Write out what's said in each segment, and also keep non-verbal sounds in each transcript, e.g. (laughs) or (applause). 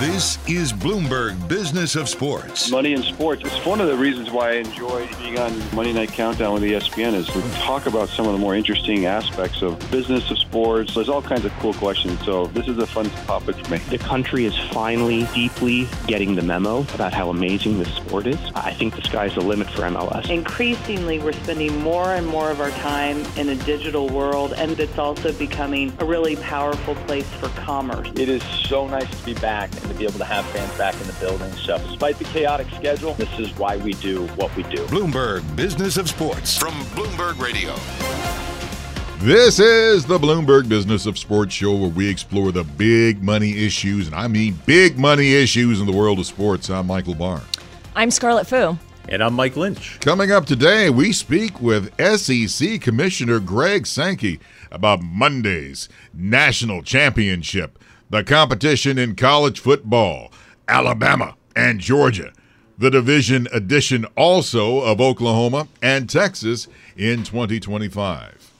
This is Bloomberg Business of Sports. Money in sports. It's one of the reasons why I enjoy being on Monday Night Countdown with ESPN is to talk about some of the more interesting aspects of business of sports. There's all kinds of cool questions. So this is a fun topic for me. The country is finally deeply getting the memo about how amazing this sport is. I think the sky's the limit for MLS. Increasingly, we're spending more and more of our time in a digital world, and it's also becoming a really powerful place for commerce. It is so nice to be back to be able to have fans back in the building. So, despite the chaotic schedule, this is why we do what we do. Bloomberg Business of Sports from Bloomberg Radio. This is the Bloomberg Business of Sports show where we explore the big money issues, and I mean big money issues in the world of sports. I'm Michael Barr. I'm Scarlet Fu. And I'm Mike Lynch. Coming up today, we speak with SEC Commissioner Greg Sankey about Monday's national championship the competition in college football, Alabama and Georgia. The division edition also of Oklahoma and Texas in 2025.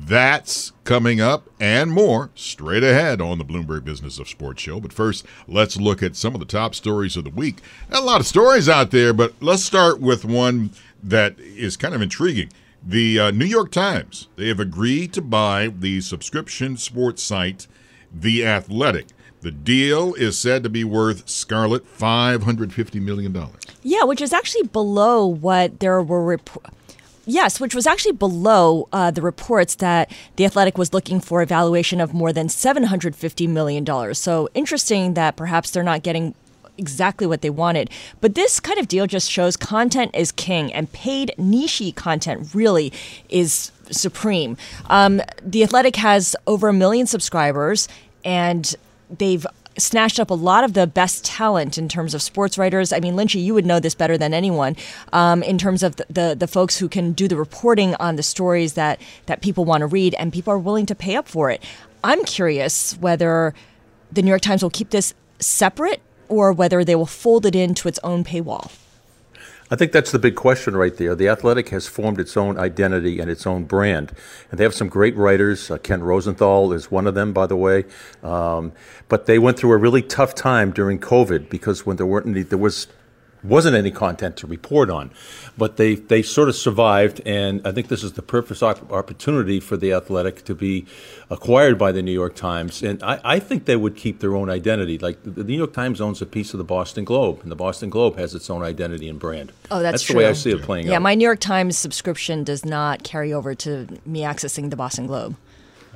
That's coming up and more straight ahead on the Bloomberg Business of Sports show. But first, let's look at some of the top stories of the week. a lot of stories out there, but let's start with one that is kind of intriguing. The uh, New York Times, they have agreed to buy the subscription sports site The Athletic. The deal is said to be worth Scarlet $550 million. Yeah, which is actually below what there were reports. Yes, which was actually below uh, the reports that the Athletic was looking for a valuation of more than $750 million. So interesting that perhaps they're not getting exactly what they wanted. But this kind of deal just shows content is king, and paid niche content really is supreme. Um, the Athletic has over a million subscribers, and they've snatched up a lot of the best talent in terms of sports writers. I mean, Lynchy, you would know this better than anyone. Um, in terms of the, the, the folks who can do the reporting on the stories that that people want to read, and people are willing to pay up for it. I'm curious whether the New York Times will keep this separate or whether they will fold it into its own paywall. I think that's the big question right there. The Athletic has formed its own identity and its own brand, and they have some great writers. Uh, Ken Rosenthal is one of them, by the way. Um, but they went through a really tough time during COVID because when there weren't any, there was wasn't any content to report on. But they, they sort of survived, and I think this is the perfect opportunity for the Athletic to be acquired by the New York Times. And I, I think they would keep their own identity. Like the, the, New York Times owns a piece of the Boston Globe, and the Boston Globe has its own identity and brand. Oh, that's, that's true. the way I see it playing yeah, out. Yeah, my New York Times subscription does not carry over to me accessing the Boston Globe.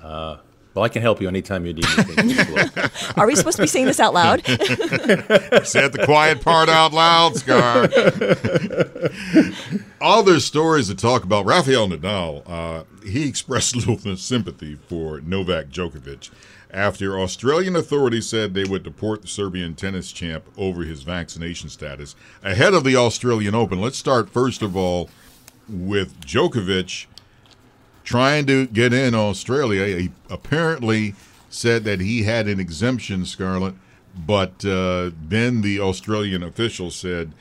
Uh, well, I can help you anytime you need anything. (laughs) Are we supposed to be saying this out loud? (laughs) Said the quiet part out loud, Scar. (laughs) Other stories to talk about. Rafael Nadal, uh, he expressed a little sympathy for Novak Djokovic after Australian authorities said they would deport the Serbian tennis champ over his vaccination status ahead of the Australian Open. Let's start, first of all, with Djokovic trying to get in Australia. He apparently said that he had an exemption, Scarlet, but uh, then the Australian official said,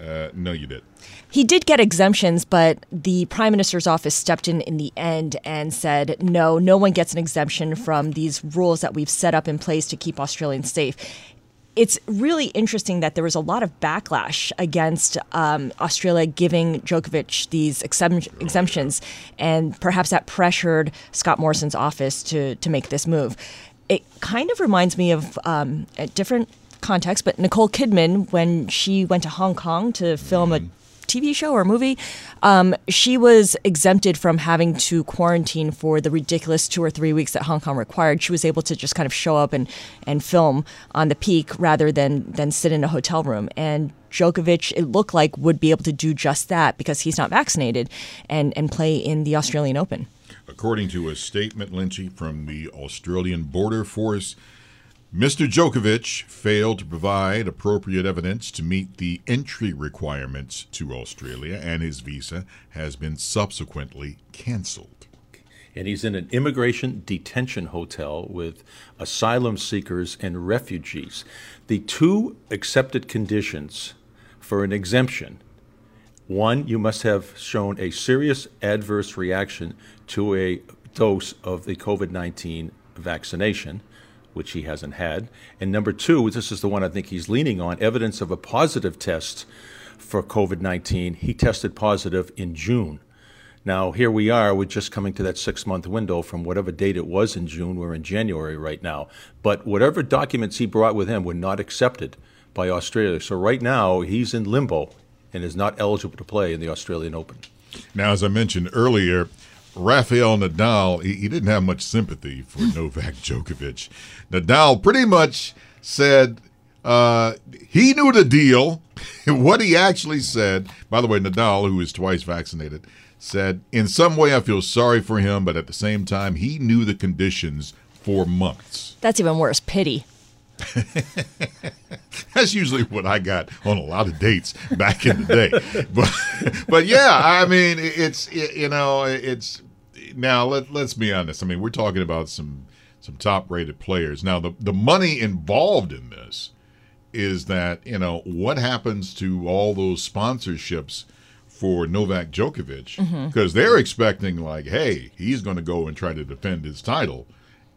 uh, no, you did. He did get exemptions, but the prime minister's office stepped in in the end and said, no, no one gets an exemption from these rules that we've set up in place to keep Australians safe it's really interesting that there was a lot of backlash against um, Australia giving Djokovic these exemptions, and perhaps that pressured Scott Morrison's office to to make this move. It kind of reminds me of um, a different context, but Nicole Kidman when she went to Hong Kong to film a TV show or movie, um, she was exempted from having to quarantine for the ridiculous two or three weeks that Hong Kong required. She was able to just kind of show up and, and film on the peak rather than, than sit in a hotel room. And Djokovic, it looked like, would be able to do just that because he's not vaccinated and, and play in the Australian Open. According to a statement, Lynchy, from the Australian Border Force, Mr. Djokovic failed to provide appropriate evidence to meet the entry requirements to Australia, and his visa has been subsequently canceled. And he's in an immigration detention hotel with asylum seekers and refugees. The two accepted conditions for an exemption one, you must have shown a serious adverse reaction to a dose of the COVID 19 vaccination which he hasn't had. And number two, this is the one I think he's leaning on evidence of a positive test for COVID 19. He tested positive in June. Now, here we are, we're just coming to that six month window from whatever date it was in June. We're in January right now. But whatever documents he brought with him were not accepted by Australia. So right now, he's in limbo and is not eligible to play in the Australian Open. Now, as I mentioned earlier, Rafael Nadal, he, he didn't have much sympathy for (laughs) Novak Djokovic. Nadal pretty much said uh, he knew the deal. (laughs) what he actually said, by the way, Nadal, who is twice vaccinated, said, In some way, I feel sorry for him, but at the same time, he knew the conditions for months. That's even worse. Pity. (laughs) That's usually what I got on a lot of dates back in the day. (laughs) but but yeah, I mean it's it, you know it's now let let's be honest. I mean we're talking about some some top rated players. Now the the money involved in this is that you know what happens to all those sponsorships for Novak Djokovic because mm-hmm. they're expecting like hey he's going to go and try to defend his title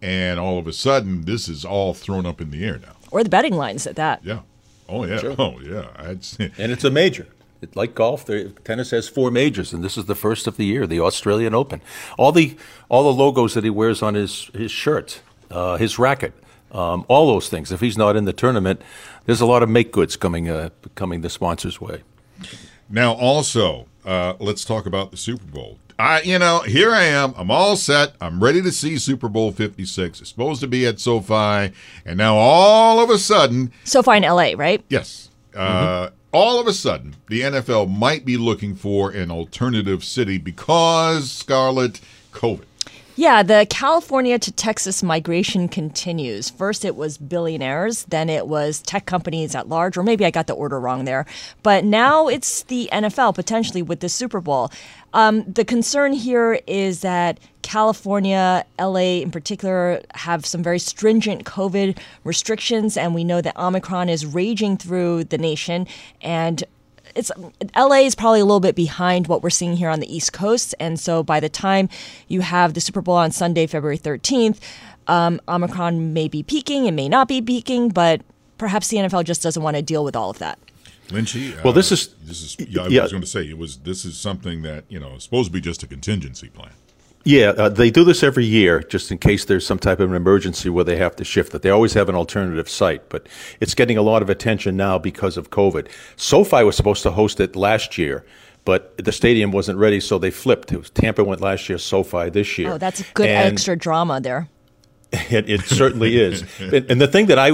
and all of a sudden this is all thrown up in the air now. Or the betting lines at that. Yeah. Oh yeah. Sure. Oh yeah. and it's a major. It, like golf, tennis has four majors, and this is the first of the year, the Australian Open. All the all the logos that he wears on his his shirt, uh, his racket, um, all those things. If he's not in the tournament, there's a lot of make goods coming uh, coming the sponsors' way. Now, also, uh, let's talk about the Super Bowl. I, you know, here I am. I'm all set. I'm ready to see Super Bowl 56. It's supposed to be at SoFi, and now all of a sudden, SoFi in LA, right? Yes. Uh, mm-hmm. All of a sudden, the NFL might be looking for an alternative city because Scarlet COVID. Yeah, the California to Texas migration continues. First, it was billionaires, then it was tech companies at large, or maybe I got the order wrong there. But now it's the NFL potentially with the Super Bowl. Um, the concern here is that California, LA in particular, have some very stringent COVID restrictions, and we know that Omicron is raging through the nation. And it's LA is probably a little bit behind what we're seeing here on the East Coast, and so by the time you have the Super Bowl on Sunday, February 13th, um, Omicron may be peaking, it may not be peaking, but perhaps the NFL just doesn't want to deal with all of that. Lynchy. Well, this uh, is this is. Yeah, I yeah. was going to say it was. This is something that you know is supposed to be just a contingency plan. Yeah, uh, they do this every year just in case there's some type of an emergency where they have to shift it. They always have an alternative site, but it's getting a lot of attention now because of COVID. SoFi was supposed to host it last year, but the stadium wasn't ready, so they flipped. It was Tampa went last year, SoFi this year. Oh, that's good and extra drama there. (laughs) It, it certainly is. (laughs) And, and, the thing that I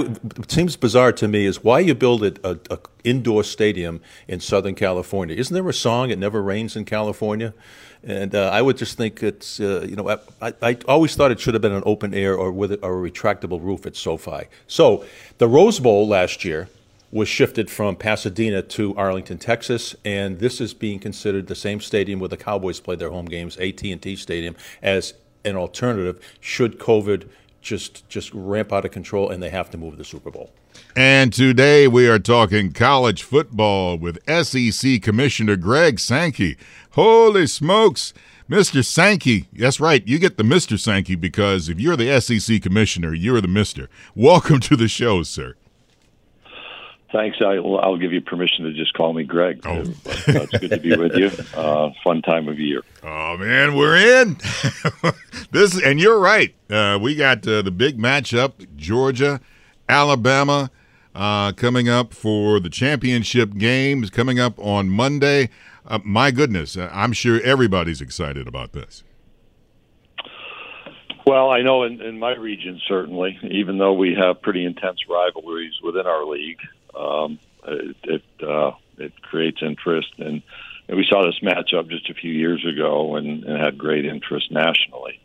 seems bizarre to me is why you build a, a, a, indoor stadium in Southern California. Isn't there a song "It Never Rains in California"? And uh, I would just think it's uh, you know I, I, always thought it should have been an open air or with a, or a retractable roof at SoFi. So the Rose Bowl last year was shifted from Pasadena to Arlington, Texas, and this is being considered the same stadium where the Cowboys play their home games, AT&T Stadium, as an alternative should COVID just just ramp out of control and they have to move the Super Bowl. And today we are talking college football with SEC Commissioner Greg Sankey. Holy smokes! Mr. Sankey, that's right, you get the Mr. Sankey because if you're the SEC Commissioner, you're the Mr. Welcome to the show, sir. Thanks. I'll, I'll give you permission to just call me Greg. Oh. it's good to be with you. Uh, fun time of year. Oh man, we're in. (laughs) this and you're right. Uh, we got uh, the big matchup: Georgia, Alabama, uh, coming up for the championship games coming up on Monday. Uh, my goodness, uh, I'm sure everybody's excited about this. Well, I know in, in my region certainly, even though we have pretty intense rivalries within our league, um, it it, uh, it creates interest, and, and we saw this matchup just a few years ago and, and had great interest nationally.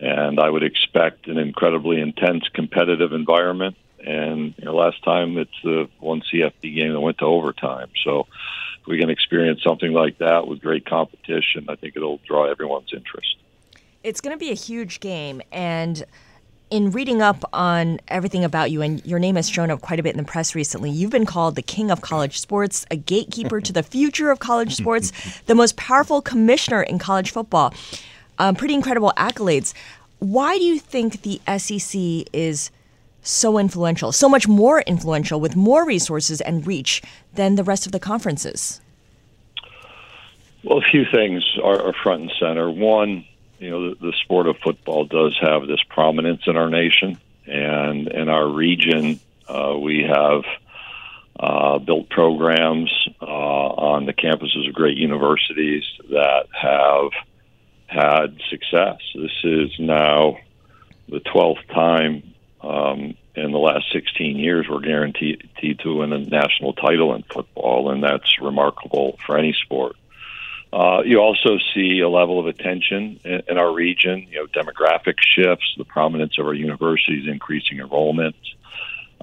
and I would expect an incredibly intense competitive environment. And you know, last time it's the one CFP game that went to overtime. So if we can experience something like that with great competition, I think it'll draw everyone's interest. It's going to be a huge game, and in reading up on everything about you, and your name has shown up quite a bit in the press recently, you've been called the king of college sports, a gatekeeper to the (laughs) future of college sports, the most powerful commissioner in college football. Um, pretty incredible accolades. Why do you think the SEC is so influential, so much more influential, with more resources and reach than the rest of the conferences? Well, a few things are, front and center. One, you know, the, the, sport of football does have this prominence in our nation, and in our region, uh, we have uh, built programs uh, on the campuses of great universities that have had success. This is now the 12th time um, in the last 16 years we're guaranteed to win a national title in football, and that's remarkable for any sport. Uh, you also see a level of attention in, in, our region, you know, demographic shifts, the prominence of our universities increasing enrollment,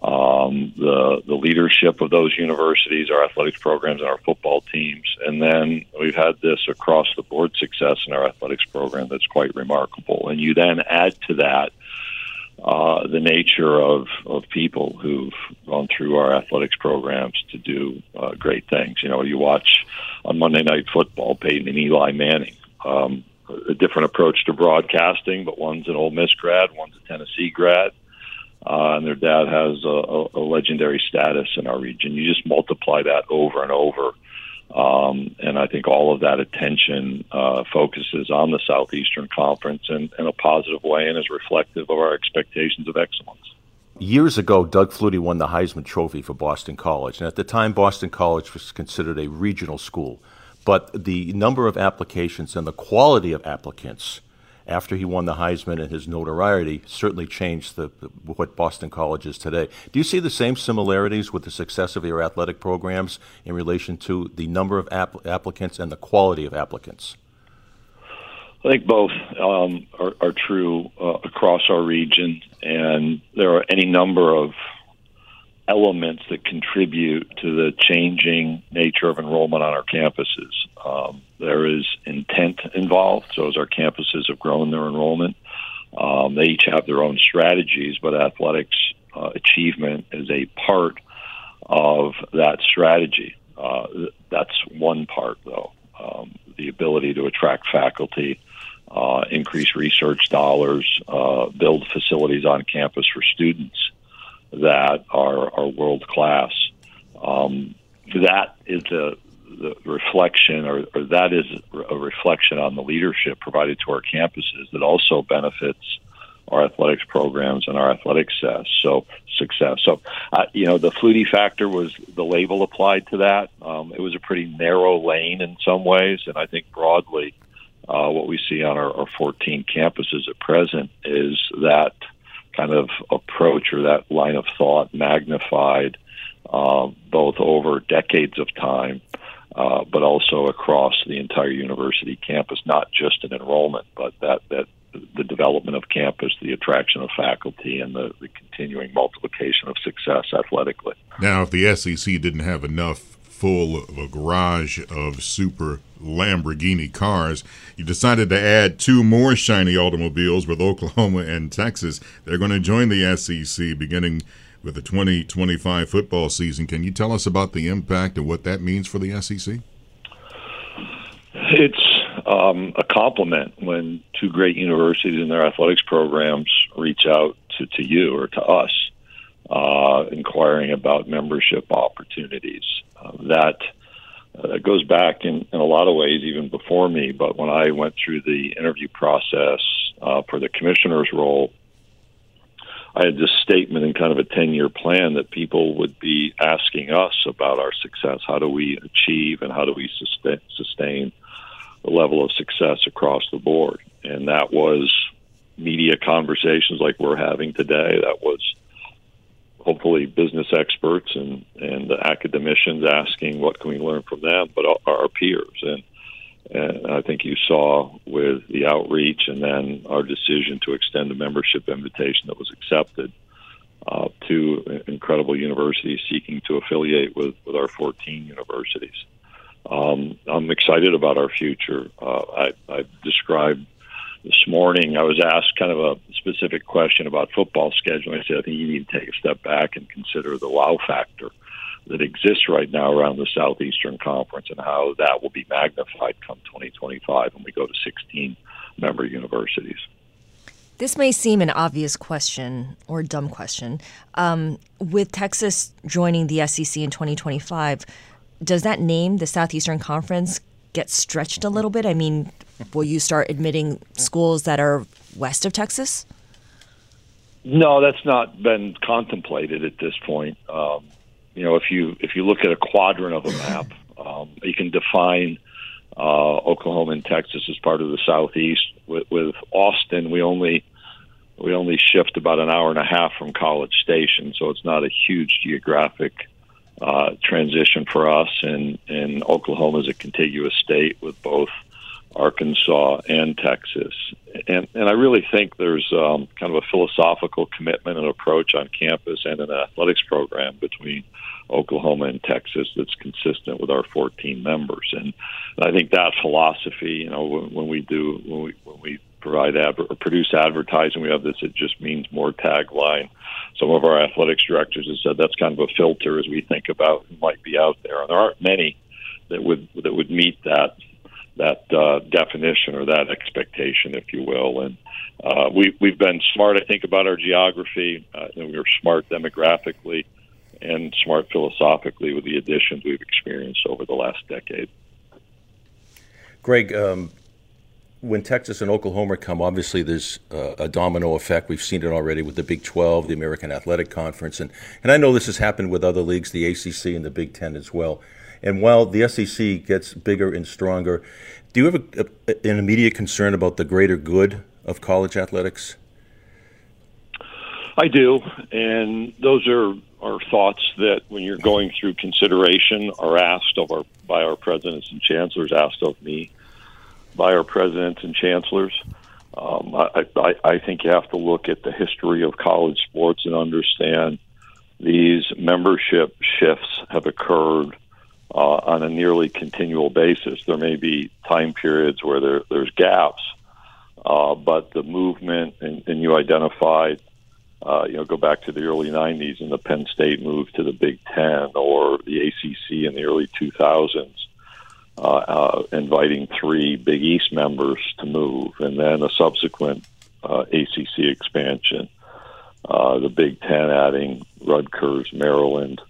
um, the the leadership of those universities, our athletics programs, and our football teams, and then we've had this across the board success in our athletics program that's quite remarkable. And you then add to that uh, the nature of of people who've gone through our athletics programs to do uh, great things. You know, you watch on Monday Night Football, Peyton and Eli Manning. Um, a different approach to broadcasting, but one's an Ole Miss grad, one's a Tennessee grad uh, and their dad has a, a, legendary status in our region. You just multiply that over and over. Um, and I think all of that attention uh, focuses on the Southeastern Conference in, in a positive way and is reflective of our expectations of excellence. Years ago, Doug Flutie won the Heisman Trophy for Boston College. And at the time, Boston College was considered a regional school. But the number of applications and the quality of applicants after he won the Heisman and his notoriety certainly changed the, what Boston College is today. Do you see the same similarities with the success of your athletic programs in relation to the number of app- applicants and the quality of applicants? I think both um, are, are, true uh, across our region, and there are any number of elements that contribute to the changing nature of enrollment on our campuses. Um, there is intent involved, so as our campuses have grown their enrollment, um, they each have their own strategies, but athletics uh, achievement is a part of that strategy. Uh, that's one part, though. Um, the ability to attract faculty, uh, increase research dollars, uh, build facilities on campus for students that are, are world class. Um, that is a the reflection, or, or that is a reflection on the leadership provided to our campuses that also benefits our athletics programs and our athletic success. So success. So, uh, you know, the Flutie factor was the label applied to that. Um, it was a pretty narrow lane in some ways, and I think broadly, uh, what we see on our, our 14 campuses at present is that kind of approach or that line of thought magnified uh, both over decades of time, uh, but also across the entire university campus, not just in enrollment, but that, that the development of campus, the attraction of faculty, and the, the continuing multiplication of success athletically. Now, if the SEC didn't have enough full of a garage of super Lamborghini cars. You decided to add two more shiny automobiles with Oklahoma and Texas. They're going to join the SEC beginning with the 2025 football season. Can you tell us about the impact and what that means for the SEC? It's um, a compliment when two great universities and their athletics programs reach out to, to you or to us uh, inquiring about membership opportunities. That uh, goes back in, in a lot of ways even before me, but when I went through the interview process uh, for the commissioner's role, I had this statement in kind of a 10 year plan that people would be asking us about our success. How do we achieve and how do we sustain, sustain the level of success across the board? And that was media conversations like we're having today. That was hopefully business experts and and academicians asking what can we learn from them, but our, our peers and and I think you saw with the outreach and then our decision to extend the membership invitation that was accepted uh, to incredible universities seeking to affiliate with, with our 14 universities. Um, I'm excited about our future. Uh, I, I described this morning, I was asked kind of a specific question about football scheduling. I said, I think you need to take a step back and consider the wow factor that exists right now around the Southeastern Conference and how that will be magnified come 2025 when we go to 16 member universities. This may seem an obvious question or dumb question. Um, with Texas joining the SEC in 2025, does that name, the Southeastern Conference, get stretched a little bit? I mean, will you start admitting schools that are west of Texas? No, that's not been contemplated at this point. Um, you know, if you if you look at a quadrant of a map, um, you can define uh, Oklahoma and Texas as part of the southeast. With, with Austin, we only we only shift about an hour and a half from College Station, so it's not a huge geographic uh, transition for us. And, and Oklahoma is a contiguous state with both Arkansas and Texas. And, and I really think there's um, kind of a philosophical commitment and approach on campus and an athletics program between Oklahoma and Texas that's consistent with our 14 members. And I think that philosophy, you know, when, when we do, when we, when we provide adver- or produce advertising, we have this, it just means more tagline. Some of our athletics directors have said that's kind of a filter as we think about who might be out there. And there aren't many that would, that would meet that that uh, definition or that expectation, if you will. And uh, we, we've been smart, I think, about our geography. Uh, and we are smart demographically and smart philosophically with the additions we've experienced over the last decade. Greg, um, when Texas and Oklahoma come, obviously there's uh, a domino effect. We've seen it already with the Big 12, the American Athletic Conference, and, and I know this has happened with other leagues, the ACC and the Big Ten as well. And while the SEC gets bigger and stronger, do you have a, a, an immediate concern about the greater good of college athletics? I do, and those are are thoughts that, when you're going through consideration, are asked of our by our presidents and chancellors, asked of me by our presidents and chancellors. Um, I, I, I think you have to look at the history of college sports and understand these membership shifts have occurred uh, on a nearly continual basis. There may be time periods where there, there's gaps, uh, but the movement, and, and you identified, uh, you know, go back to the early 90s and the Penn State move to the Big Ten or the ACC in the early 2000s, uh, uh, inviting three Big East members to move, and then a subsequent uh, ACC expansion, uh, the Big Ten adding Rutgers, Maryland,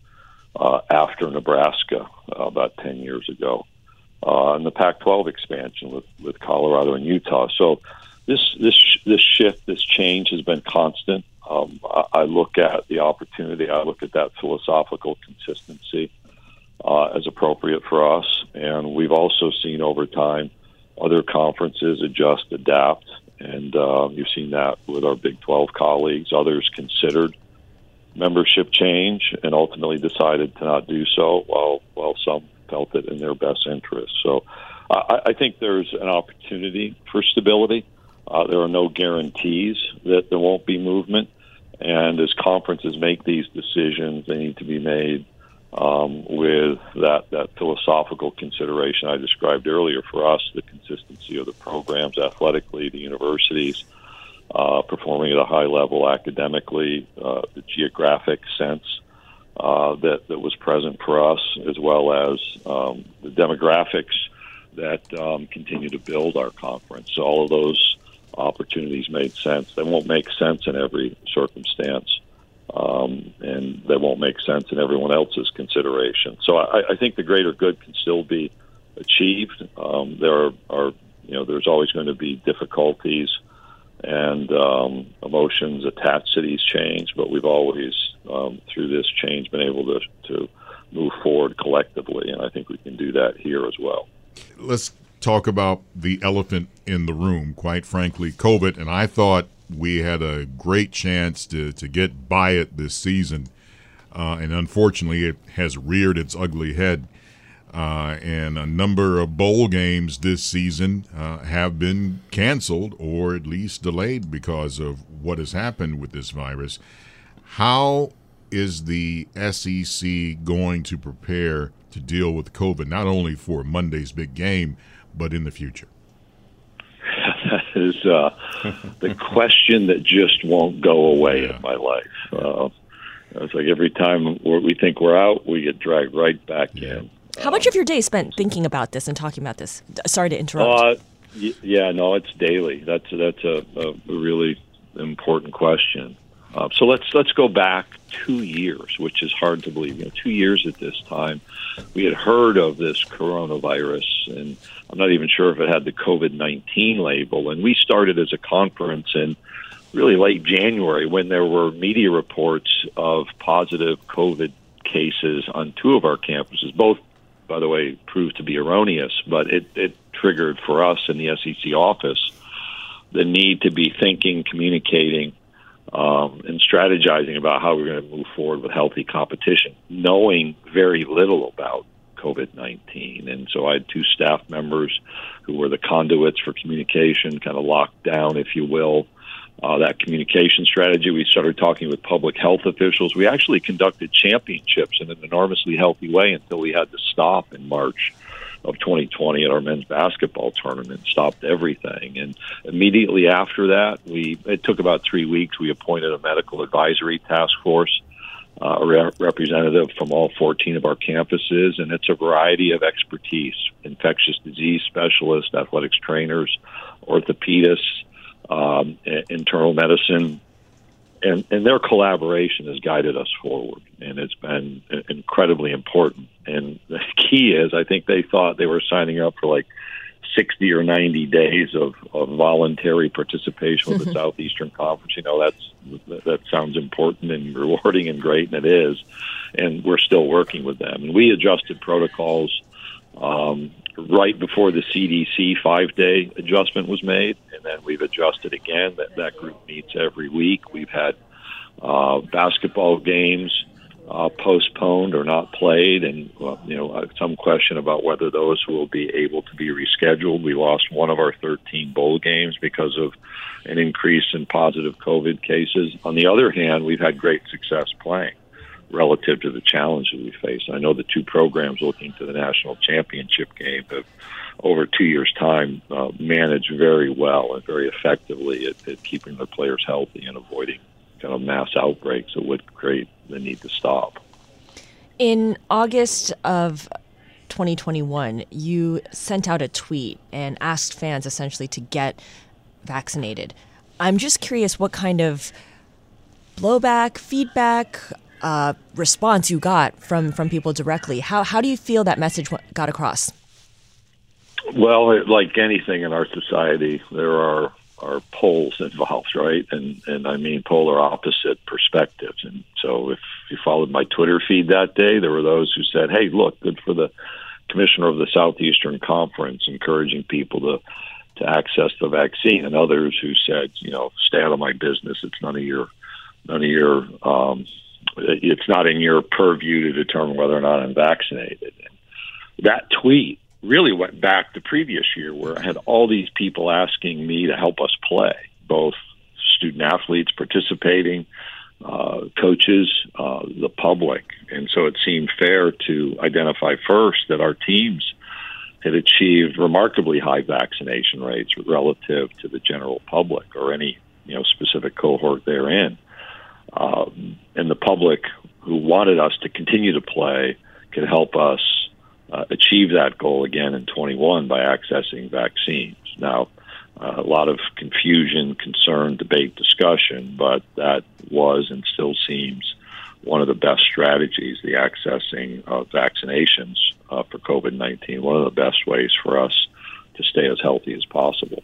uh, after Nebraska uh, about 10 years ago, uh, and the Pac-12 expansion with, with Colorado and Utah. So this this this shift, this change has been constant. Um, I, I look at the opportunity. I look at that philosophical consistency uh, as appropriate for us, and we've also seen over time other conferences adjust, adapt, and uh, you've seen that with our Big 12 colleagues. Others considered membership change and ultimately decided to not do so, while while some felt it in their best interest. So, I, I think there's an opportunity for stability. Uh, there are no guarantees that there won't be movement, and as conferences make these decisions, they need to be made um, with that that philosophical consideration I described earlier. For us, the consistency of the programs athletically, the universities uh, performing at a high level academically, uh, the geographic sense uh, that that was present for us, as well as um, the demographics that um, continue to build our conference. So all of those opportunities made sense. They won't make sense in every circumstance, um, and they won't make sense in everyone else's consideration. So I, I think the greater good can still be achieved. Um, there are, are, you know, there's always going to be difficulties and um, emotions attached to these change. But we've always, um, through this change, been able to, to move forward collectively, and I think we can do that here as well. Let's talk about the elephant in the room. Quite frankly, COVID, and I thought we had a great chance to to get by it this season, uh, and unfortunately, it has reared its ugly head. Uh, and a number of bowl games this season uh, have been canceled or at least delayed because of what has happened with this virus. How is the SEC going to prepare to deal with COVID, not only for Monday's big game, but in the future? that is uh, the (laughs) question that just won't go away yeah. in my life. Uh, it's like every time we think we're out, we get dragged right back yeah. in. How much of your day is spent thinking about this and talking about this? Sorry to interrupt. Uh, yeah, no, it's daily. That's that's a, a really important question. Uh, so let's let's go back two years, which is hard to believe. You know, two years at this time, we had heard of this coronavirus, and I'm not even sure if it had the COVID 19 label. And we started as a conference in really late January when there were media reports of positive COVID cases on two of our campuses, both by the way, proved to be erroneous, but it, it triggered for us in the SEC office the need to be thinking, communicating, um, and strategizing about how we're going to move forward with healthy competition, knowing very little about COVID 19. And so I had two staff members who were the conduits for communication, kind of locked down, if you will, uh, that communication strategy. We started talking with public health officials. We actually conducted championships in an enormously healthy way until we had to stop in March of 2020 at our men's basketball tournament. Stopped everything, and immediately after that, we it took about three weeks. We appointed a medical advisory task force. Uh, a re- representative from all 14 of our campuses, and it's a variety of expertise infectious disease specialists, athletics trainers, orthopedists, um, internal medicine, and, and their collaboration has guided us forward, and it's been incredibly important. And the (laughs) key is, I think they thought they were signing up for like 60 or 90 days of, of voluntary participation with the (laughs) Southeastern Conference. You know, that's that sounds important and rewarding and great, and it is. And we're still working with them. And we adjusted protocols um, right before the CDC five day adjustment was made, and then we've adjusted again. That that group meets every week. We've had uh, basketball games uh, postponed or not played, and well, you know uh, some question about whether those will be able to be rescheduled. We lost one of our 13 bowl games because of an increase in positive COVID cases. On the other hand, we've had great success playing relative to the challenges we face. I know the two programs looking to the national championship game have, over two years' time, uh, managed very well and very effectively at, at keeping their players healthy and avoiding kind of mass outbreaks that would create the need to stop. In August of 2021, you sent out a tweet and asked fans essentially to get vaccinated. I'm just curious what kind of blowback, feedback, uh, response you got from from people directly. How how do you feel that message got across? Well, like anything in our society, there are are poles involved, right? And and I mean polar opposite perspectives. And so if you followed my Twitter feed that day, there were those who said, "Hey, look, good for the commissioner of the Southeastern Conference, encouraging people to." To access the vaccine, and others who said, you know, stay out of my business. It's none of your, none of your um, it's not in your purview to determine whether or not I'm vaccinated. That tweet really went back to previous year where I had all these people asking me to help us play, both student athletes participating, uh, coaches, uh, the public. And so it seemed fair to identify first that our teams had achieved remarkably high vaccination rates relative to the general public or any you know specific cohort they're in um, and the public who wanted us to continue to play could help us uh, achieve that goal again in 21 by accessing vaccines. Now, uh, a lot of confusion, concern, debate, discussion, but that was and still seems one of the best strategies, the accessing of vaccinations uh, for COVID 19, one of the best ways for us to stay as healthy as possible.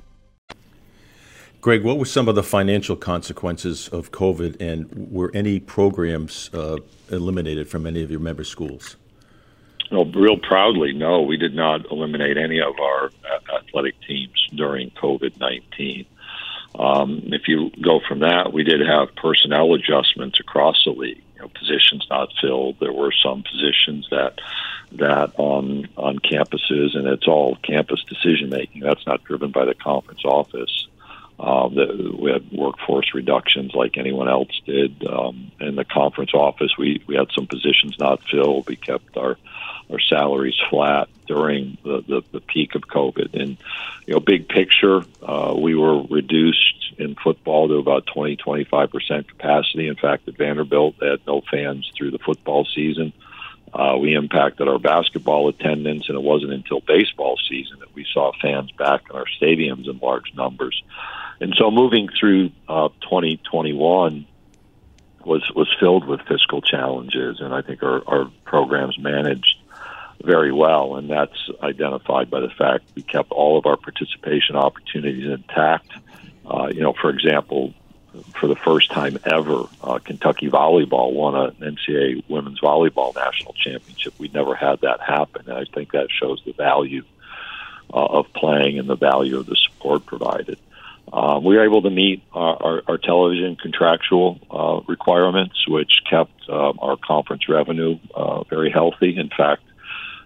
Greg, what were some of the financial consequences of COVID, and were any programs uh, eliminated from any of your member schools? Well, real proudly, no, we did not eliminate any of our athletic teams during COVID 19. Um, if you go from that, we did have personnel adjustments across the league. You know, positions not filled. There were some positions that that on on campuses, and it's all campus decision making. That's not driven by the conference office. Uh, the, we had workforce reductions like anyone else did. Um, in the conference office, we, we had some positions not filled. We kept our our salaries flat during the, the, the peak of COVID. And, you know, big picture, uh, we were reduced in football to about 20, 25% capacity. In fact, at Vanderbilt, they had no fans through the football season. Uh, we impacted our basketball attendance, and it wasn't until baseball season that we saw fans back in our stadiums in large numbers. And so, moving through uh, 2021 was was filled with fiscal challenges, and I think our, our programs managed very well, and that's identified by the fact we kept all of our participation opportunities intact. Uh, you know, for example, for the first time ever, uh, Kentucky volleyball won an NCAA women's volleyball national championship. We never had that happen, and I think that shows the value uh, of playing and the value of the support provided. Uh, we were able to meet our, our, our television contractual uh, requirements, which kept uh, our conference revenue uh, very healthy. In fact,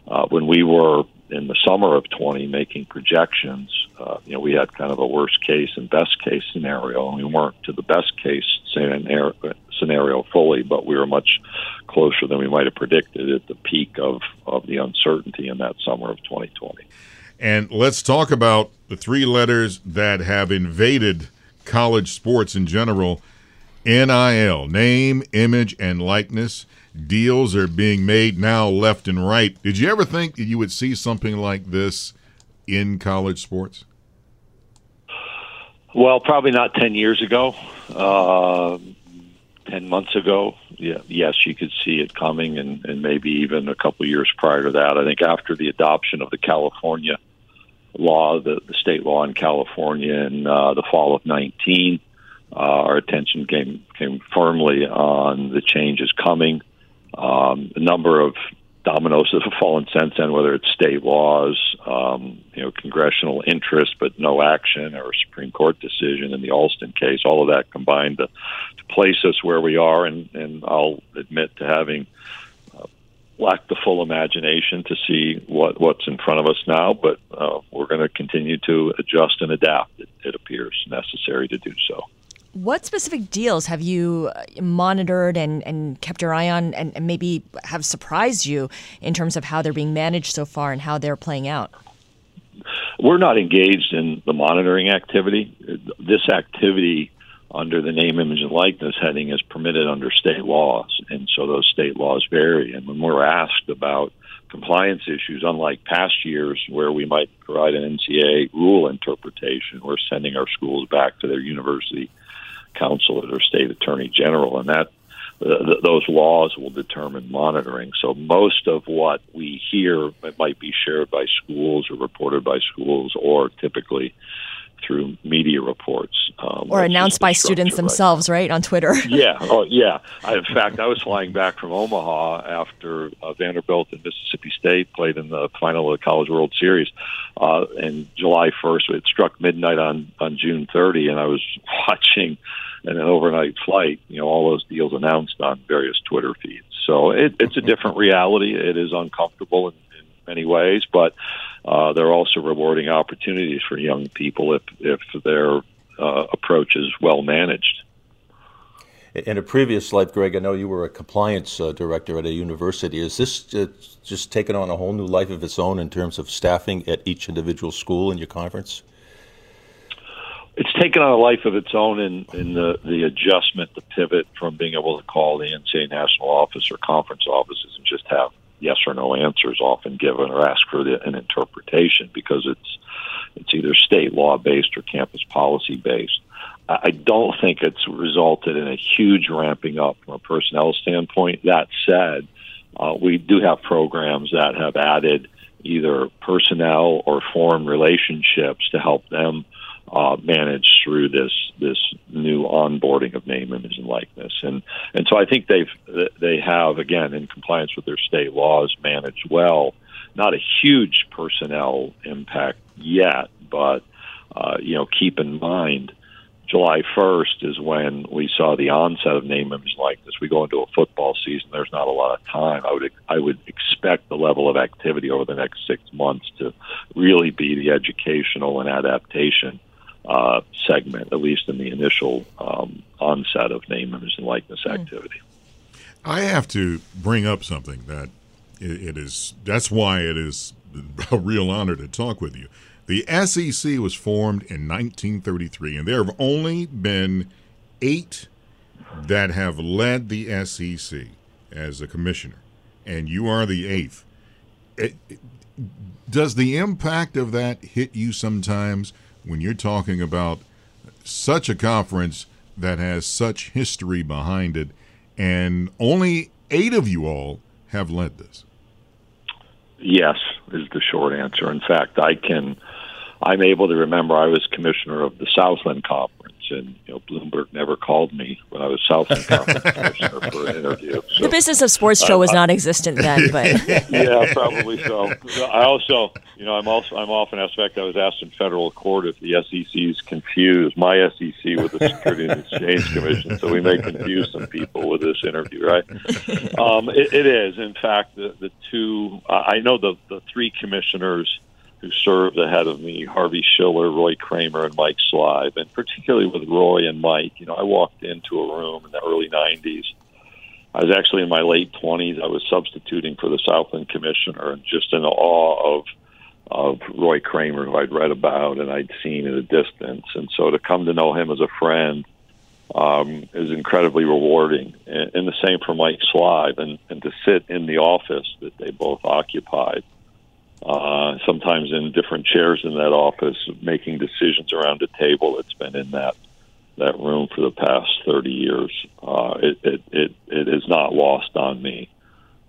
uh, when we were in the summer of 20 making projections, uh, you know, we had kind of a worst case and best case scenario, and we weren't to the best case scenario, scenario fully, but we were much closer than we might have predicted at the peak of, of the uncertainty in that summer of 2020. And let's talk about the three letters that have invaded college sports in general NIL, name, image, and likeness. Deals are being made now left and right. Did you ever think that you would see something like this in college sports? Well, probably not 10 years ago. Uh, 10 months ago, yeah, yes, you could see it coming, and, and maybe even a couple years prior to that. I think after the adoption of the California law, the, the state law in California in uh, the fall of 19, uh, our attention came, came firmly on the changes coming um, a number of dominoes that have fallen since then, whether it's state laws, um, you know, congressional interest but no action, or a Supreme Court decision in the Alston case. All of that combined to, to place us where we are, and, and I'll admit to having lacked the full imagination to see what what's in front of us now. But uh, we're going to continue to adjust and adapt. It, it appears necessary to do so. What specific deals have you monitored and, and kept your eye on and, and maybe have surprised you in terms of how they're being managed so far and how they're playing out? We're not engaged in the monitoring activity. This activity under the name, image, and likeness heading is permitted under state laws, and so those state laws vary. And when we're asked about compliance issues, unlike past years where we might provide an NCA rule interpretation, we're sending our schools back to their university counsel or their state attorney general, and that those laws will determine monitoring. So most of what we hear might be shared by schools or reported by schools, or typically through media reports um, or announced by students themselves, right, on Twitter. (laughs) yeah, oh yeah. I, in fact, I was flying back from Omaha after uh, Vanderbilt and Mississippi State played in the final of the College World Series, uh, and July first. It struck midnight on on June 30, and I was (laughs) watching an overnight flight, you know, all those deals announced on various Twitter feeds. So it, it's a different reality. It is uncomfortable in, in many ways, but uh, there are also rewarding opportunities for young people if if their uh, approach is well managed. In a previous life, Greg, I know you were a compliance uh, director at a university. Is this uh, just taken on a whole new life of its own in terms of staffing at each individual school in your conference? it's taken on a life of its own in, in the, the adjustment, the pivot from being able to call the NCAA national office or conference offices and just have yes or no answers often given or ask for the, an interpretation because it's it's either state law based or campus policy based. I don't think it's resulted in a huge ramping up from a personnel standpoint. That said, uh, we do have programs that have added either personnel or form relationships to help them uh, manage through this this new onboarding of name, image, and likeness. And and so I think they've they have again in compliance with their state laws managed well. Not a huge personnel impact yet, but uh, you know keep in mind July 1st is when we saw the onset of name, image, likeness. We go into a football season. There's not a lot of time. I would I would expect the level of activity over the next six months to really be the educational and adaptation uh, segment, at least in the initial um, onset of name, image, and likeness mm. activity. I have to bring up something that it, it is. That's why it is (laughs) a real honor to talk with you. The SEC was formed in 1933, and there have only been eight that have led the SEC as a commissioner, and you are the eighth. It, does the impact of that hit you sometimes when you're talking about such a conference that has such history behind it, and only eight of you all have led this? Yes, is the short answer. In fact, I can I'm able to remember I was commissioner of the Southland Conference, and you know Bloomberg never called me when I was Southland Conference commissioner for an interview. (laughs) So, the business of sports show uh, was not existent then, (laughs) but yeah, probably so. I also, you know, I'm also I'm often asked. In fact, I was asked in federal court if the SEC is confused my SEC with the Security and Exchange Commission, so we may confuse some people with this interview, right? (laughs) Um, it, it is, in fact, the the two. I know the the three commissioners who served ahead of me, Harvey Schiller, Roy Kramer, and Mike Slive. And particularly with Roy and Mike, you know, I walked into a room in the early 90s. I was actually in my late 20s. I was substituting for the Southland Commissioner and just in awe of of Roy Kramer, who I'd read about and I'd seen at a distance. And so to come to know him as a friend um, is incredibly rewarding. And, and the same for Mike Slive, and, and to sit in the office that they both occupied uh, sometimes in different chairs in that office, making decisions around a table that's been in that that room for the past 30 years. Uh, it, it, it, it is not lost on me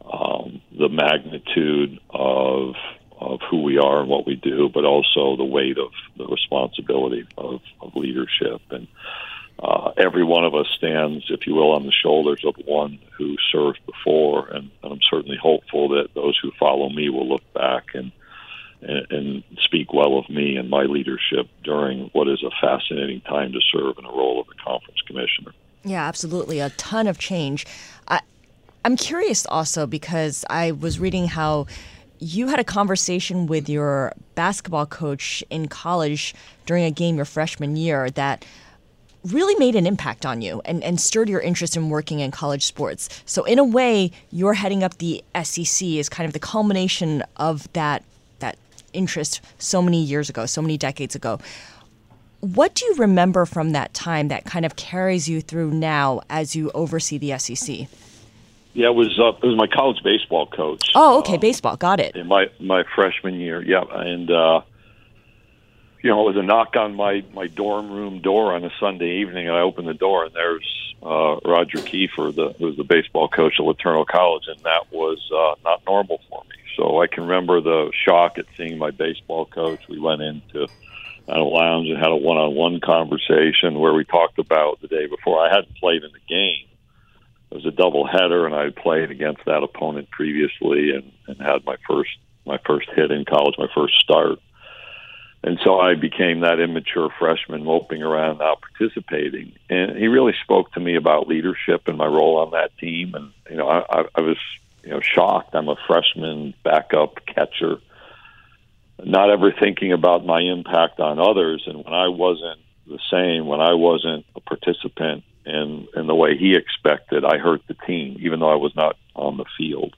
um, the magnitude of of who we are and what we do, but also the weight of the responsibility of, of leadership. And uh, every one of us stands, if you will, on the shoulders of one who served before, and, and I'm certainly hopeful that those who follow me will look back and, and and speak well of me and my leadership during what is a fascinating time to serve in the role of a conference commissioner. Yeah, absolutely, a ton of change. I, I'm curious also because I was reading how you had a conversation with your basketball coach in college during a game your freshman year that really made an impact on you and, and stirred your interest in working in college sports. So in a way, you're heading up the SEC is kind of the culmination of that that interest so many years ago, so many decades ago. What do you remember from that time that kind of carries you through now as you oversee the SEC? Yeah, it was uh, it was my college baseball coach. Oh, okay, baseball, got it. In my my freshman year, yeah, and uh, you know, it was a knock on my my dorm room door on a Sunday evening, and I opened the door, and there's uh, Roger Kiefer, the who was the baseball coach at LeTourneau College, and that was uh, not normal for me. So I can remember the shock at seeing my baseball coach. We went into a lounge and had a one-on-one conversation where we talked about the day before. I hadn't played in the game. It was a double header, and I had played against that opponent previously, and, and had my first my first hit in college, my first start and so I became that immature freshman moping around, not participating. And he really spoke to me about leadership and my role on that team. And you know, I, I was you know shocked. I'm a freshman backup catcher, not ever thinking about my impact on others. And when I wasn't the same, when I wasn't a participant in in the way he expected, I hurt the team, even though I was not on the field.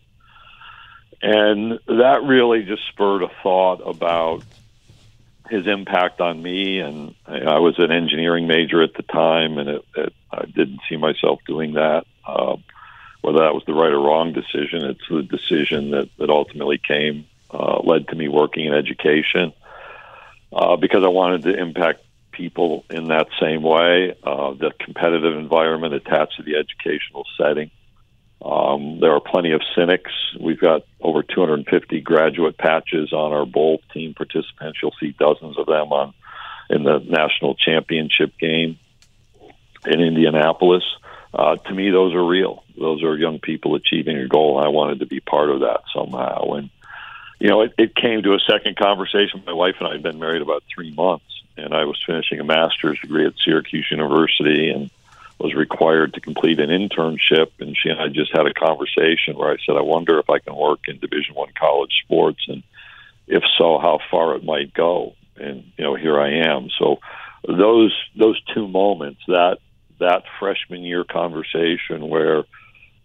And that really just spurred a thought about his impact on me. And I was an engineering major at the time, and it, it, I didn't see myself doing that. Uh, whether that was the right or wrong decision. It's the decision that, that ultimately came, uh, led to me working in education uh, because I wanted to impact people in that same way. Uh, the competitive environment attached to the educational setting. Um, there are plenty of cynics. We've got over 250 graduate patches on our bowl team participants. You'll see dozens of them on in the national championship game in Indianapolis. Uh, to me, those are real. Those are young people achieving a goal. I wanted to be part of that somehow. And you know, it, it came to a second conversation. My wife and I had been married about three months, and I was finishing a master's degree at Syracuse University and was required to complete an internship. And she and I just had a conversation where I said, I wonder if I can work in Division One college sports, and if so, how far it might go. And you know, here I am. So those those two moments that that freshman year conversation where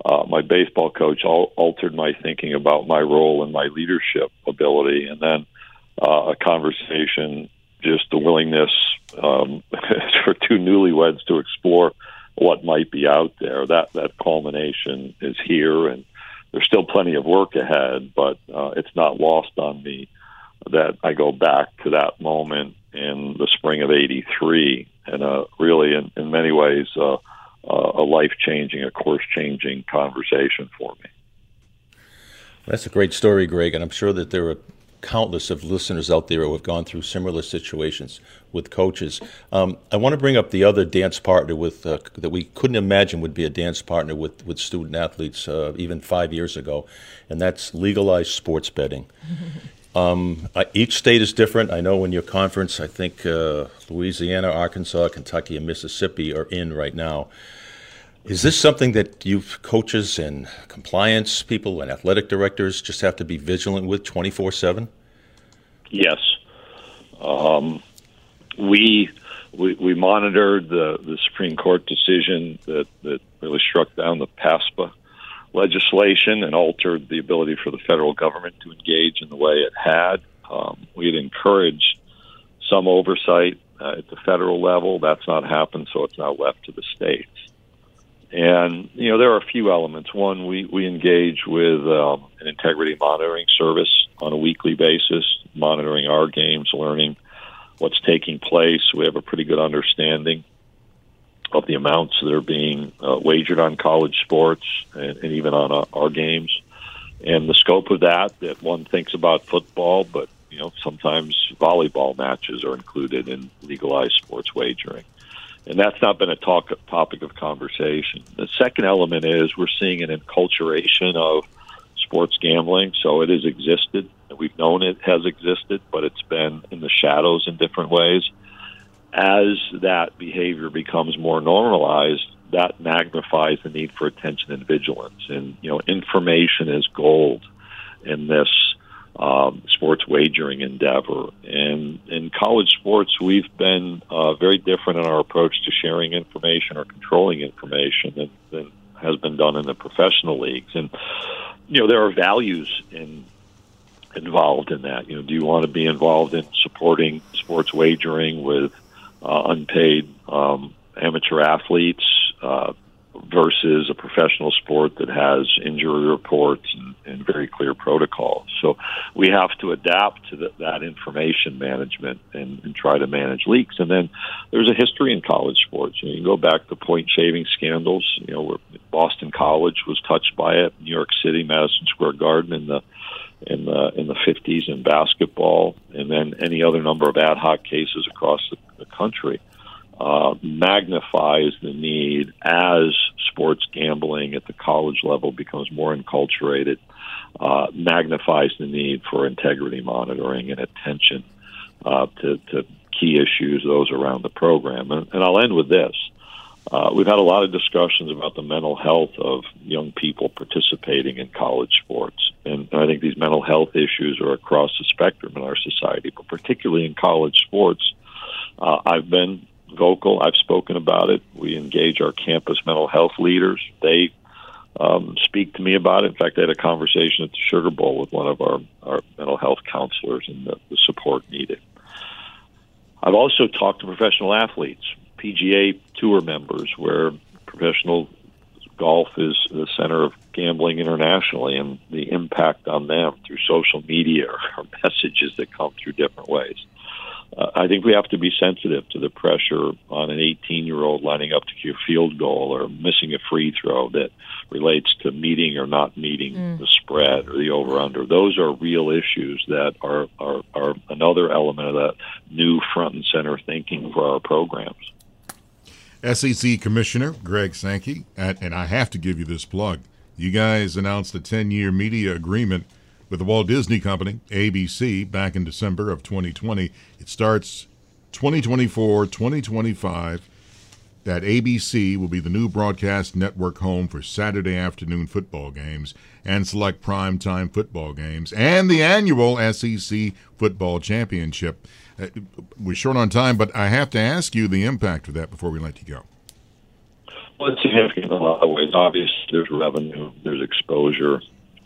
uh, my baseball coach al- altered my thinking about my role and my leadership ability, and then uh, a conversation, just the willingness um, (laughs) for two newlyweds to explore what might be out there. That that culmination is here, and there's still plenty of work ahead, but uh, it's not lost on me that I go back to that moment in the spring of '83, and uh, really, in, in many ways. Uh, uh, a life changing, a course changing conversation for me. That's a great story, Greg, and I'm sure that there are countless of listeners out there who have gone through similar situations with coaches. Um, I want to bring up the other dance partner with uh, that we couldn't imagine would be a dance partner with with student athletes uh, even five years ago, and that's legalized sports betting. (laughs) Um, each state is different. I know in your conference, I think uh, Louisiana, Arkansas, Kentucky, and Mississippi are in right now. Is this something that you coaches and compliance people and athletic directors just have to be vigilant with 24 7? Yes. Um, we, we, we monitored the, the Supreme Court decision that, that really struck down the PASPA legislation and altered the ability for the federal government to engage in the way it had. Um, we had encouraged some oversight uh, at the federal level. That's not happened, so it's now left to the states. And you know there are a few elements. One, we we engage with um, an integrity monitoring service on a weekly basis, monitoring our games, learning what's taking place. We have a pretty good understanding of the amounts that are being uh, wagered on college sports and, and even on uh, our games, and the scope of that. That one thinks about football, but you know sometimes volleyball matches are included in legalized sports wagering, and that's not been a talk topic of conversation. The second element is we're seeing an enculturation of sports gambling, so it has existed. We've known it has existed, but it's been in the shadows in different ways as that behavior becomes more normalized, that magnifies the need for attention and vigilance. And you know, information is gold in this um, sports wagering endeavor. And in college sports, we've been uh, very different in our approach to sharing information or controlling information than, than has been done in the professional leagues. And you know, there are values in involved in that. You know, do you want to be involved in supporting sports wagering with uh, unpaid um, amateur athletes uh, versus a professional sport that has injury reports and, and very clear protocols. So we have to adapt to the, that information management and, and try to manage leaks. And then there's a history in college sports. You, know, you go back to point shaving scandals. You know, where Boston College was touched by it. New York City, Madison Square Garden in the in the in the 50s in basketball, and then any other number of ad hoc cases across the, the country, uh, magnifies the need as sports gambling at the college level becomes more enculturated, uh, magnifies the need for integrity monitoring and attention uh, to, to key issues, those around the program. And, and I'll end with this. Uh, we've had a lot of discussions about the mental health of young people participating in college sports. And I think these mental health issues are across the spectrum in our society, but particularly in college sports. Uh, I've been vocal. I've spoken about it. We engage our campus mental health leaders. They um, speak to me about it. In fact, I had a conversation at the Sugar Bowl with one of our, our mental health counselors and the, the support needed. I've also talked to professional athletes PGA Tour members, where professional golf is the center of gambling internationally, and the impact on them through social media (laughs) or messages that come through different ways. I think we have to be sensitive to the pressure on an 18 year old lining up to kick a field goal or missing a free throw that relates to meeting or not meeting mm. the spread or the over under. Those are real issues that are, are, are another element of that new front and center thinking for our programs. SEC Commissioner Greg Sankey, and I have to give you this plug. You guys announced a 10 year media agreement with the Walt Disney Company, ABC, back in December of 2020. It starts 2024 2025. That ABC will be the new broadcast network home for Saturday afternoon football games and select primetime football games and the annual SEC Football Championship. Uh, we're short on time, but I have to ask you the impact of that before we let you go. Well, it's significant in a lot of ways. Obviously, there's revenue, there's exposure,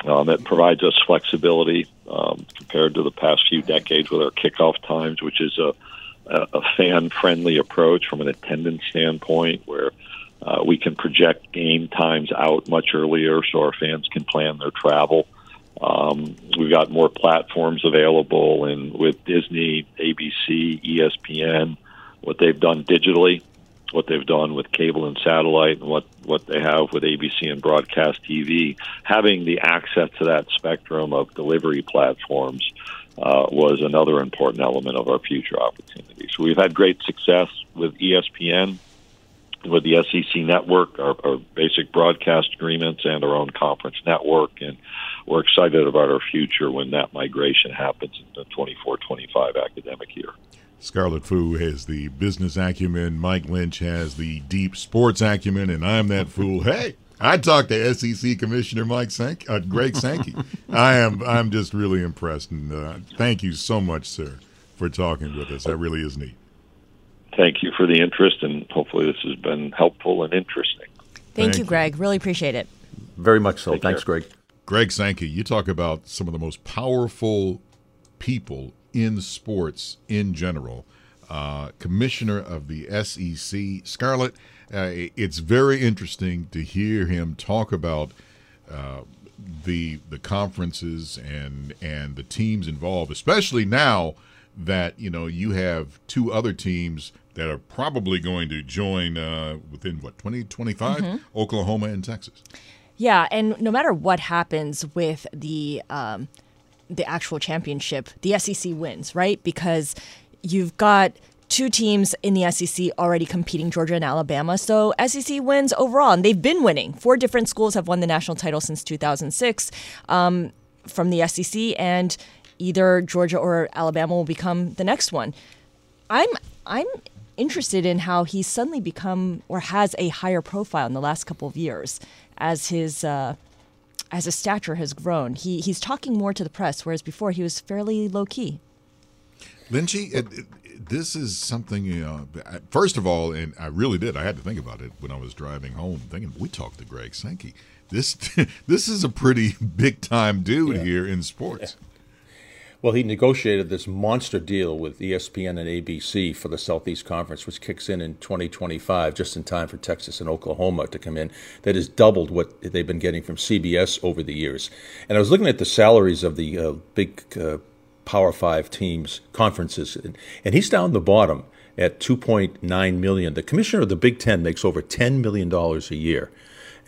um, it provides us flexibility um, compared to the past few decades with our kickoff times, which is a, a, a fan friendly approach from an attendance standpoint where uh, we can project game times out much earlier so our fans can plan their travel. Um, we've got more platforms available, and with Disney, ABC, ESPN, what they've done digitally what they've done with cable and satellite and what, what they have with ABC and broadcast TV, having the access to that spectrum of delivery platforms uh, was another important element of our future opportunities. So we've had great success with ESPN, with the SEC network, our, our basic broadcast agreements, and our own conference network. And we're excited about our future when that migration happens in the 24 25 academic year. Scarlet Fu has the business acumen. Mike Lynch has the deep sports acumen, and I'm that fool. Hey, I talked to SEC Commissioner Mike Sank, uh, Greg Sankey. (laughs) I am I'm just really impressed, and uh, thank you so much, sir, for talking with us. That really is neat. Thank you for the interest, and hopefully this has been helpful and interesting. Thank, thank you, Greg. Really appreciate it. Very much so. Take Thanks, care. Greg. Greg Sankey, you talk about some of the most powerful people in sports in general. Uh, commissioner of the SEC, Scarlet. Uh, it's very interesting to hear him talk about uh, the the conferences and and the teams involved, especially now that you know you have two other teams that are probably going to join uh, within what 2025 mm-hmm. Oklahoma and Texas. Yeah, and no matter what happens with the um, the actual championship, the SEC wins, right? Because you've got two teams in the SEC already competing, Georgia and Alabama. So SEC wins overall, and they've been winning. Four different schools have won the national title since 2006 um, from the SEC, and either Georgia or Alabama will become the next one. I'm I'm interested in how he's suddenly become or has a higher profile in the last couple of years as his. Uh, as his stature has grown, he he's talking more to the press, whereas before he was fairly low key. Lynchy, it, it, this is something. You know, first of all, and I really did. I had to think about it when I was driving home, thinking we talked to Greg Sankey. This (laughs) this is a pretty (laughs) big time dude yeah. here in sports. Yeah. Well, he negotiated this monster deal with ESPN and ABC for the Southeast Conference, which kicks in in 2025, just in time for Texas and Oklahoma to come in. That has doubled what they've been getting from CBS over the years. And I was looking at the salaries of the uh, big uh, Power Five teams, conferences, and, and he's down the bottom at 2.9 million. The commissioner of the Big Ten makes over 10 million dollars a year.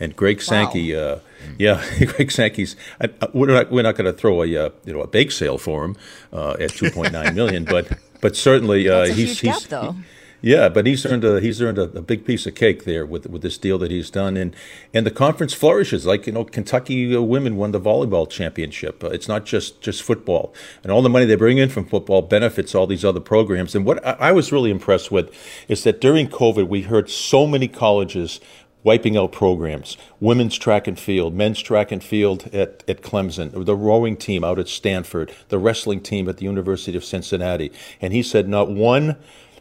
And Greg Sankey, wow. uh, yeah, (laughs) Greg Sankey's. I, I, we're not we're not going to throw a uh, you know a bake sale for him uh, at two point nine million, but but certainly uh, he's he's gap, he, yeah, but he's earned a he's earned a, a, big piece of cake there with with this deal that he's done, and and the conference flourishes. Like you know, Kentucky uh, women won the volleyball championship. Uh, it's not just just football, and all the money they bring in from football benefits all these other programs. And what I, I was really impressed with is that during COVID, we heard so many colleges wiping out programs. Women's track and field, men's track and field at, at Clemson, the rowing team out at Stanford, the wrestling team at the University of Cincinnati. And he said not one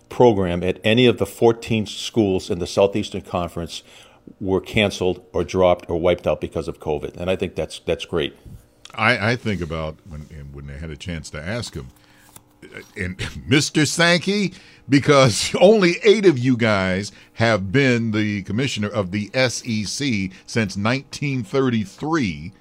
program at any of the 14 schools in the Southeastern Conference were canceled or dropped or wiped out because of COVID. And I think that's that's great. I, I think about when when they had a chance to ask him, and (laughs) Mr. Sankey, because (laughs) only eight of you guys have been the commissioner of the SEC since 1933.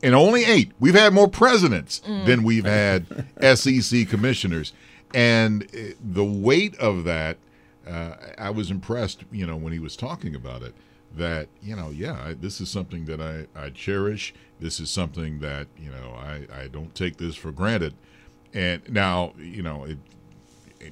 And only eight. We've had more presidents Mm. than we've had (laughs) SEC commissioners. And uh, the weight of that, uh, I was impressed, you know, when he was talking about it, that, you know, yeah, I, this is something that I, I cherish. This is something that, you know, I, I don't take this for granted. And now, you know, it,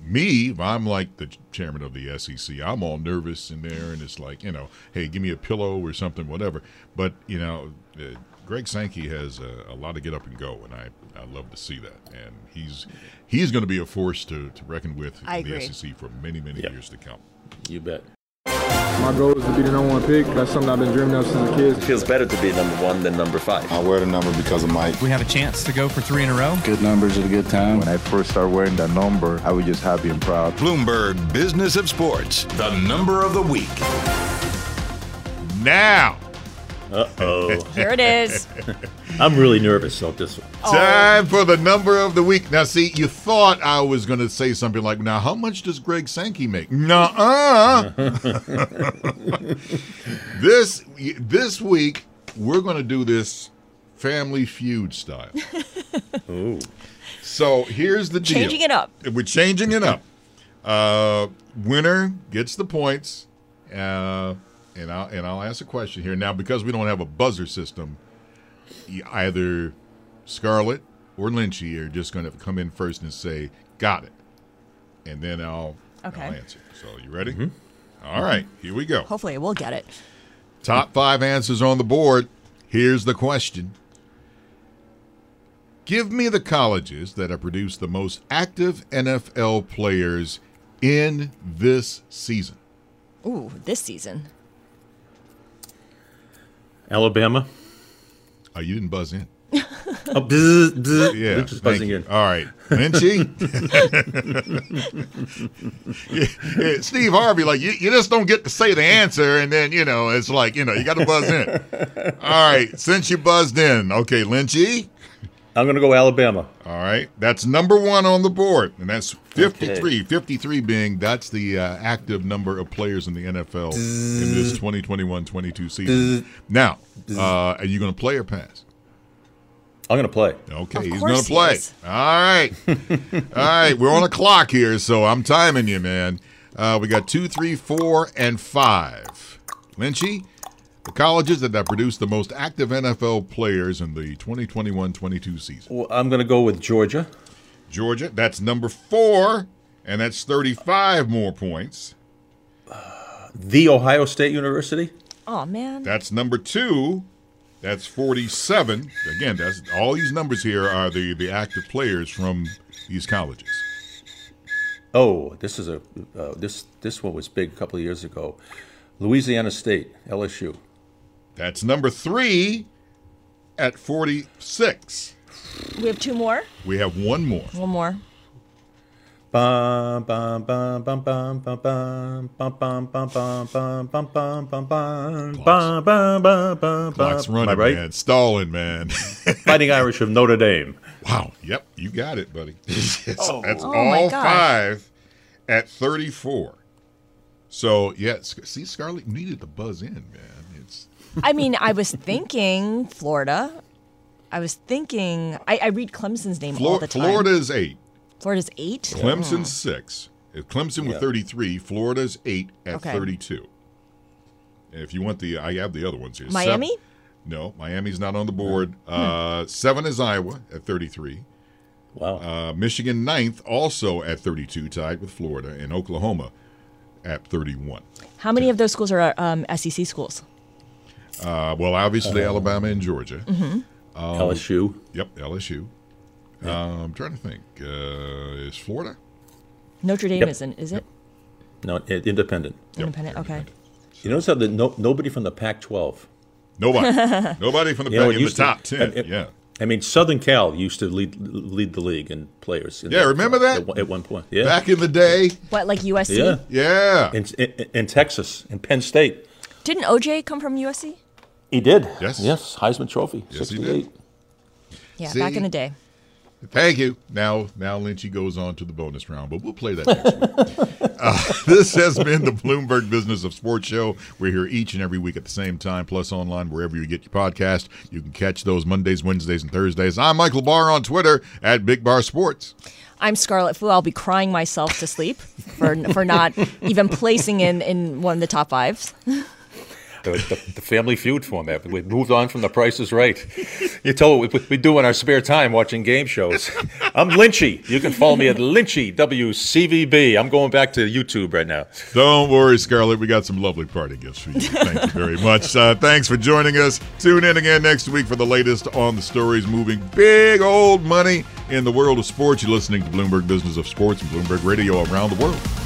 me, if I'm like the chairman of the SEC, I'm all nervous in there, and it's like, you know, hey, give me a pillow or something, whatever. But you know, uh, Greg Sankey has a, a lot to get up and go, and I, I love to see that. And he's he's going to be a force to, to reckon with I in the. SEC for many many years to come. You bet. My goal is to be the number one pick. That's something I've been dreaming of since a kid. It feels better to be number one than number five. I wear the number because of Mike. We have a chance to go for three in a row. Good numbers at a good time. When I first started wearing that number, I was just happy and proud. Bloomberg Business of Sports, the number of the week. Now, Uh oh. (laughs) Here it is. (laughs) I'm really nervous about this one. Time for the number of the week. Now, see, you thought I was going to say something like, "Now, how much does Greg Sankey make?" Nuh-uh. (laughs) this this week we're going to do this Family Feud style. Ooh. So here's the deal. Changing it up. We're changing it up. Uh, winner gets the points, uh, and I'll and I'll ask a question here now because we don't have a buzzer system. Either Scarlet or Lynchy are just going to come in first and say, "Got it," and then I'll, Okay. I'll answer. So you ready? Mm-hmm. All right, here we go. Hopefully, we'll get it. Top five answers on the board. Here's the question Give me the colleges that have produced the most active NFL players in this season. Ooh, this season. Alabama. Oh, you didn't buzz in. Oh, bzz, bzz. Yeah, thank buzzing in. All right, Lynchy. (laughs) Yeah, yeah, Steve Harvey, like you, you just don't get to say the answer, and then you know it's like you know you got to buzz in. All right, since you buzzed in, okay, Lynchy. I'm going to go Alabama. All right, that's number one on the board, and that's 53. 53 being that's the uh, active number of players in the NFL in this 2021-22 season. Now, uh, are you going to play or pass? I'm going to play. Okay, Of he's going to he play. is. All right, (laughs) all right. We're on a clock here, so I'm timing you, man. Uh, we got two, three, four, and five. Lynchy, the colleges that have produced the most active NFL players in the 2021-22 season. Well, I'm going to go with Georgia. Georgia, that's number four, and that's 35 more points. The Ohio State University. Oh man. That's number two. That's 47. Again, that's all these numbers here are the, the active players from these colleges. Oh, this is a uh, this this one was big a couple of years ago. Louisiana State, LSU. That's number three at 46. We have two more. We have one more. One more. Clock's running, right? man. Stalling, man. Fighting Irish of Notre Dame. Wow. Yep. You got it, buddy. That's oh. that's oh all five at 34. So, yeah, see, Scarlet needed to buzz in, man. It's I mean, I was thinking Florida. I was thinking. I, I read Clemson's name all Flor- the time. Florida's eight. Florida's eight. Clemson's six. If Clemson with Yeah. 33, Florida's eight at Okay. 32. And if you want the, I have the other ones here. Miami? Seven- no, Miami's not on the board. Uh, seven is Iowa at 33. Wow. Uh, Michigan ninth, also at 32, tied with Florida, and Oklahoma at 31. How many of those schools are um, SEC schools? Uh, well, obviously Alabama and Georgia. Mhm. Um, LSU. Yep, LSU. Uh, I'm trying to think. Uh, is Florida? Notre Dame Yep. isn't, is it? No, i- independent. Independent. Okay. You notice how the no, nobody from the Pac-12. Nobody. (laughs) Nobody from the You know, Pac- it in the used to- top 10. I- I- yeah. I mean, Southern Cal used to lead lead the league in players. in Yeah, that- remember that? at, one- at one point? Yeah, Back in the day. What, like USC? yeah, Yeah. In, in, in Texas, in Penn State, Didn't OJ come from USC? He did. Yes. yes, Heisman Trophy, Yes, he did. sixty-eight. Yeah, See? back in the day. Thank you. Now, now Lynchy goes on to the bonus round, but we'll play that next week. (laughs) Uh, this has been the Bloomberg Business of Sports show. We're here each and every week at the same time, plus online wherever you get your podcast. You can catch those Mondays, Wednesdays, and Thursdays. I'm Michael Barr on Twitter at Big Bar Sports. I'm Scarlet Fu. I'll be crying myself to sleep for for not even placing in in one of the top fives. (laughs) The, the, the, Family Feud format. We moved on from The Price is Right. You told what we, we do in our spare time watching game shows. (laughs) I'm Lynchy. You can follow me at Lynchy WCVB. I'm going back to YouTube right now. Don't worry, Scarlet. We got some lovely party gifts for you. Thank you very much. Uh, thanks for joining us. Tune in again next week for the latest on the stories moving big old money in the world of sports. You're listening to Bloomberg Business of Sports and Bloomberg Radio around the world.